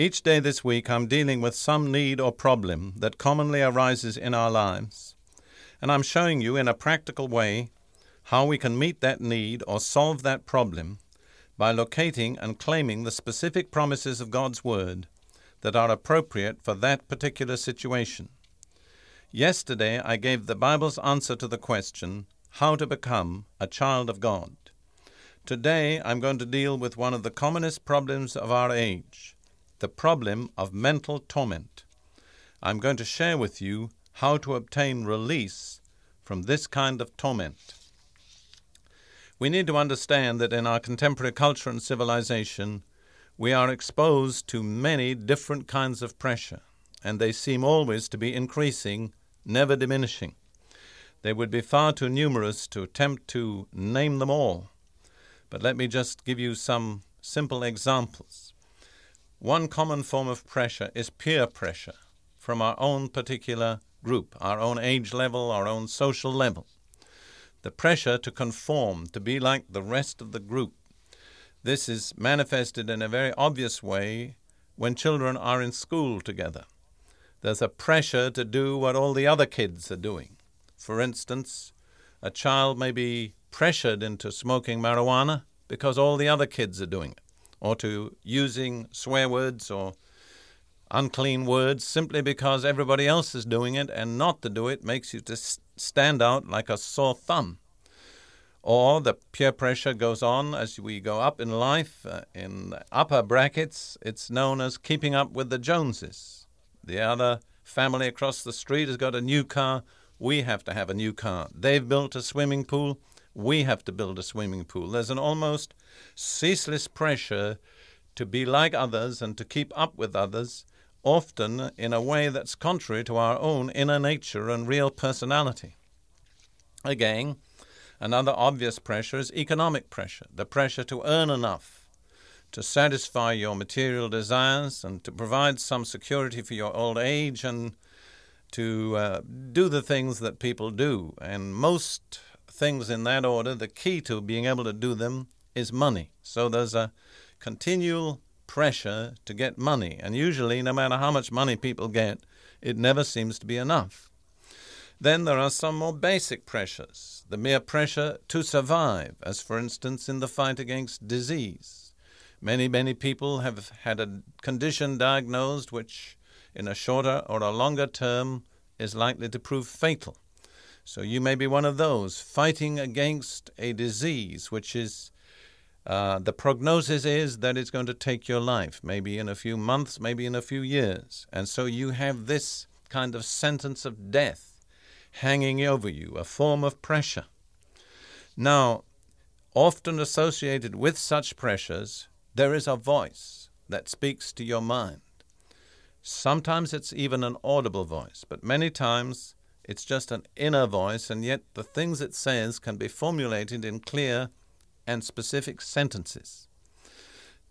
Each day this week, I'm dealing with some need or problem that commonly arises in our lives, and I'm showing you in a practical way how we can meet that need or solve that problem by locating and claiming the specific promises of God's Word that are appropriate for that particular situation. Yesterday, I gave the Bible's answer to the question, How to Become a Child of God. Today, I'm going to deal with one of the commonest problems of our age the problem of mental torment. I'm going to share with you how to obtain release from this kind of torment. We need to understand that in our contemporary culture and civilization, we are exposed to many different kinds of pressure, and they seem always to be increasing, never diminishing. They would be far too numerous to attempt to name them all. But let me just give you some simple examples. One common form of pressure is peer pressure from our own particular group, our own age level, our own social level. The pressure to conform, to be like the rest of the group. This is manifested in a very obvious way when children are in school together. There's a pressure to do what all the other kids are doing. For instance, a child may be pressured into smoking marijuana because all the other kids are doing it or to using swear words or unclean words simply because everybody else is doing it and not to do it makes you to stand out like a sore thumb. Or the peer pressure goes on as we go up in life. Uh, in upper brackets, it's known as keeping up with the Joneses. The other family across the street has got a new car. We have to have a new car. They've built a swimming pool we have to build a swimming pool. There's an almost ceaseless pressure to be like others and to keep up with others, often in a way that's contrary to our own inner nature and real personality. Again, another obvious pressure is economic pressure, the pressure to earn enough to satisfy your material desires and to provide some security for your old age and to uh, do the things that people do. And most things in that order, the key to being able to do them is money. So there's a continual pressure to get money. And usually, no matter how much money people get, it never seems to be enough. Then there are some more basic pressures, the mere pressure to survive, as for instance in the fight against disease. Many, many people have had a condition diagnosed which, in a shorter or a longer term, is likely to prove fatal. So you may be one of those fighting against a disease which is uh, the prognosis is that it's going to take your life, maybe in a few months, maybe in a few years. And so you have this kind of sentence of death hanging over you, a form of pressure. Now, often associated with such pressures, there is a voice that speaks to your mind. Sometimes it's even an audible voice, but many times it's just an inner voice, and yet the things it says can be formulated in clear and specific sentences.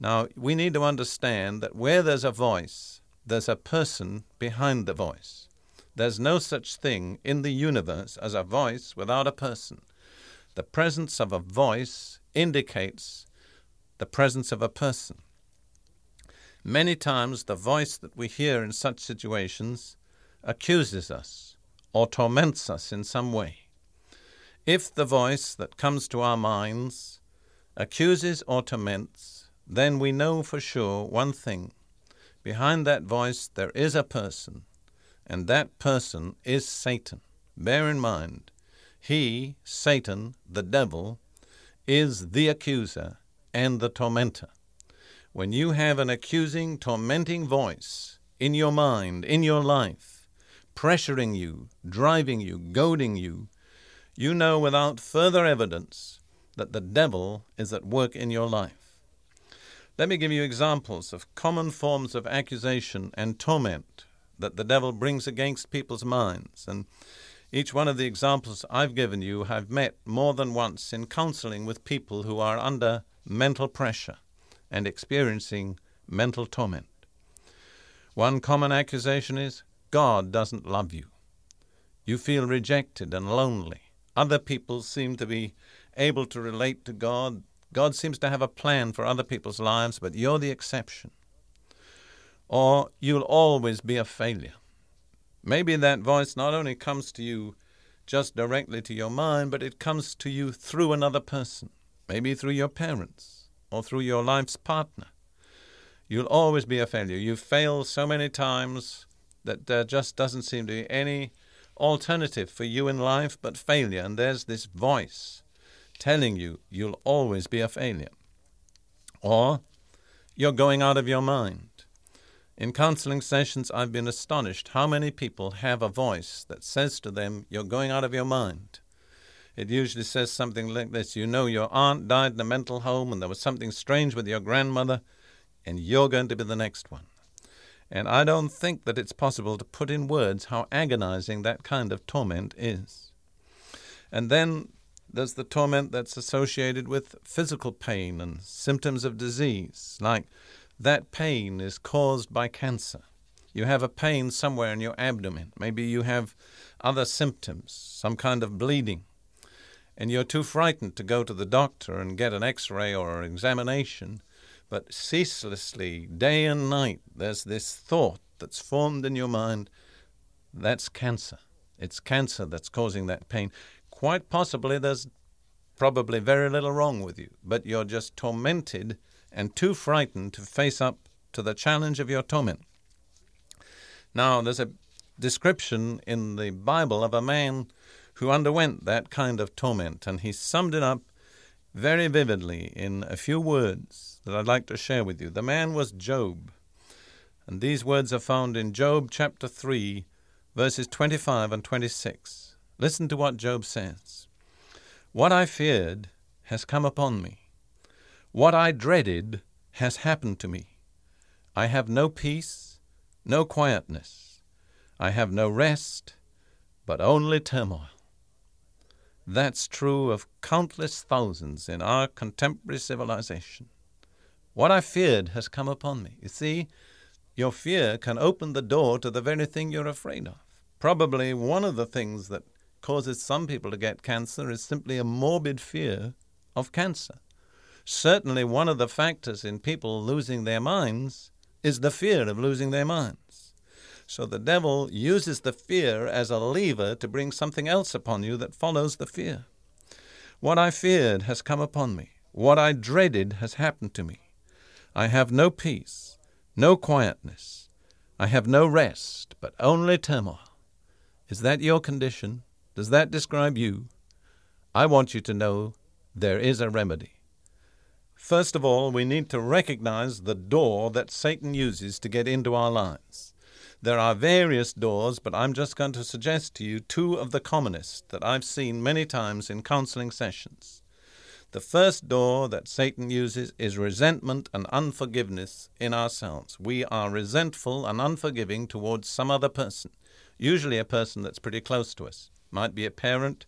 Now, we need to understand that where there's a voice, there's a person behind the voice. There's no such thing in the universe as a voice without a person. The presence of a voice indicates the presence of a person. Many times, the voice that we hear in such situations accuses us or torments us in some way. If the voice that comes to our minds accuses or torments, then we know for sure one thing. Behind that voice there is a person, and that person is Satan. Bear in mind, he, Satan, the devil, is the accuser and the tormentor. When you have an accusing, tormenting voice in your mind, in your life, pressuring you, driving you, goading you, you know without further evidence that the devil is at work in your life. Let me give you examples of common forms of accusation and torment that the devil brings against people's minds. And each one of the examples I've given you I've met more than once in counseling with people who are under mental pressure and experiencing mental torment. One common accusation is God doesn't love you. You feel rejected and lonely. Other people seem to be able to relate to God. God seems to have a plan for other people's lives, but you're the exception. Or you'll always be a failure. Maybe that voice not only comes to you just directly to your mind, but it comes to you through another person, maybe through your parents or through your life's partner. You'll always be a failure. You've failed so many times that there just doesn't seem to be any alternative for you in life but failure. And there's this voice telling you you'll always be a failure. Or you're going out of your mind. In counseling sessions, I've been astonished how many people have a voice that says to them, You're going out of your mind. It usually says something like this You know, your aunt died in a mental home, and there was something strange with your grandmother, and you're going to be the next one. And I don't think that it's possible to put in words how agonizing that kind of torment is. And then there's the torment that's associated with physical pain and symptoms of disease, like that pain is caused by cancer. You have a pain somewhere in your abdomen. Maybe you have other symptoms, some kind of bleeding, and you're too frightened to go to the doctor and get an x ray or an examination. But ceaselessly, day and night, there's this thought that's formed in your mind that's cancer. It's cancer that's causing that pain. Quite possibly, there's probably very little wrong with you, but you're just tormented and too frightened to face up to the challenge of your torment. Now, there's a description in the Bible of a man who underwent that kind of torment, and he summed it up very vividly in a few words that I'd like to share with you. The man was Job, and these words are found in Job chapter 3, verses 25 and 26. Listen to what Job says What I feared has come upon me what I dreaded has happened to me. I have no peace, no quietness. I have no rest, but only turmoil. That's true of countless thousands in our contemporary civilization. What I feared has come upon me. You see, your fear can open the door to the very thing you're afraid of. Probably one of the things that causes some people to get cancer is simply a morbid fear of cancer. Certainly, one of the factors in people losing their minds is the fear of losing their minds. So the devil uses the fear as a lever to bring something else upon you that follows the fear. What I feared has come upon me. What I dreaded has happened to me. I have no peace, no quietness. I have no rest, but only turmoil. Is that your condition? Does that describe you? I want you to know there is a remedy. First of all, we need to recognize the door that Satan uses to get into our lives. There are various doors, but I'm just going to suggest to you two of the commonest that I've seen many times in counseling sessions. The first door that Satan uses is resentment and unforgiveness in ourselves. We are resentful and unforgiving towards some other person, usually a person that's pretty close to us. Might be a parent,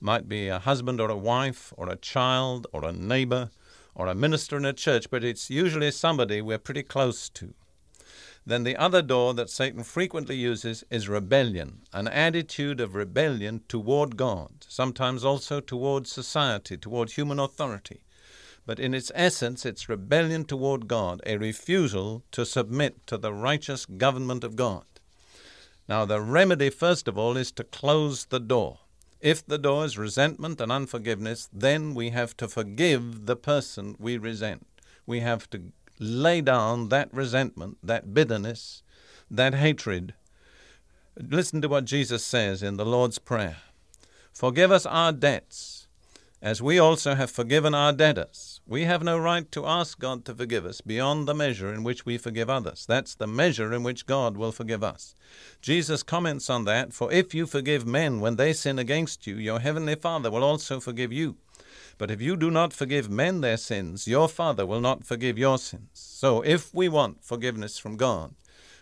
might be a husband or a wife, or a child, or a neighbor or a minister in a church, but it's usually somebody we're pretty close to. Then the other door that Satan frequently uses is rebellion, an attitude of rebellion toward God, sometimes also toward society, toward human authority. But in its essence, it's rebellion toward God, a refusal to submit to the righteous government of God. Now, the remedy, first of all, is to close the door. If the door is resentment and unforgiveness, then we have to forgive the person we resent. We have to lay down that resentment, that bitterness, that hatred. Listen to what Jesus says in the Lord's Prayer Forgive us our debts, as we also have forgiven our debtors. We have no right to ask God to forgive us beyond the measure in which we forgive others. That's the measure in which God will forgive us. Jesus comments on that For if you forgive men when they sin against you, your heavenly Father will also forgive you. But if you do not forgive men their sins, your Father will not forgive your sins. So if we want forgiveness from God,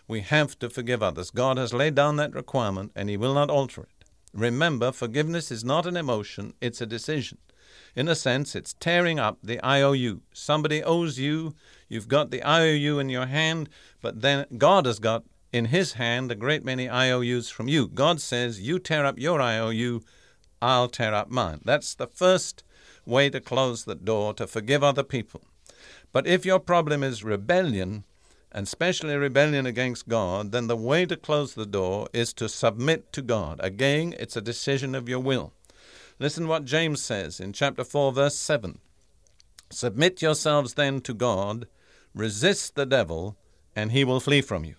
we have to forgive others. God has laid down that requirement and He will not alter it. Remember, forgiveness is not an emotion, it's a decision. In a sense, it's tearing up the IOU. Somebody owes you, you've got the IOU in your hand, but then God has got in His hand a great many IOUs from you. God says, You tear up your IOU, I'll tear up mine. That's the first way to close the door to forgive other people. But if your problem is rebellion, and especially rebellion against God, then the way to close the door is to submit to God. Again, it's a decision of your will. Listen what James says in chapter 4, verse 7. Submit yourselves then to God, resist the devil, and he will flee from you.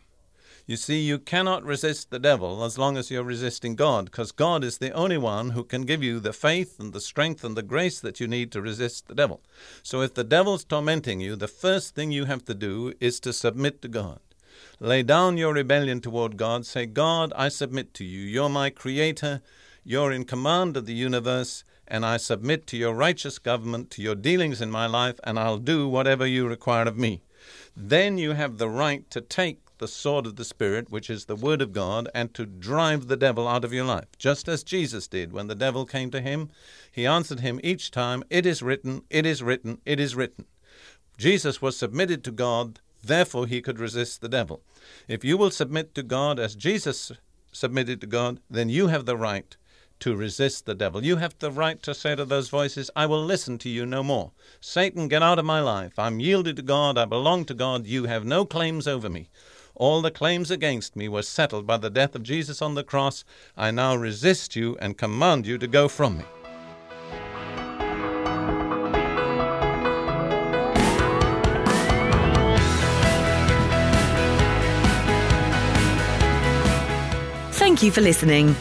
You see, you cannot resist the devil as long as you're resisting God, because God is the only one who can give you the faith and the strength and the grace that you need to resist the devil. So if the devil's tormenting you, the first thing you have to do is to submit to God. Lay down your rebellion toward God. Say, God, I submit to you. You're my creator. You're in command of the universe, and I submit to your righteous government, to your dealings in my life, and I'll do whatever you require of me. Then you have the right to take the sword of the Spirit, which is the Word of God, and to drive the devil out of your life. Just as Jesus did when the devil came to him, he answered him each time, It is written, it is written, it is written. Jesus was submitted to God, therefore he could resist the devil. If you will submit to God as Jesus submitted to God, then you have the right to resist the devil. You have the right to say to those voices, I will listen to you no more. Satan, get out of my life. I'm yielded to God. I belong to God. You have no claims over me. All the claims against me were settled by the death of Jesus on the cross. I now resist you and command you to go from me. Thank you for listening.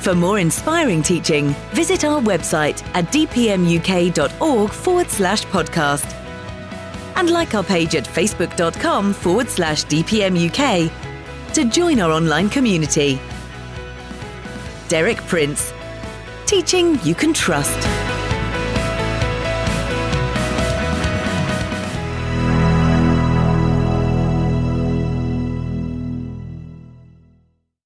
For more inspiring teaching, visit our website at dpmuk.org forward slash podcast. And like our page at facebook.com forward slash dpmuk to join our online community. Derek Prince, teaching you can trust.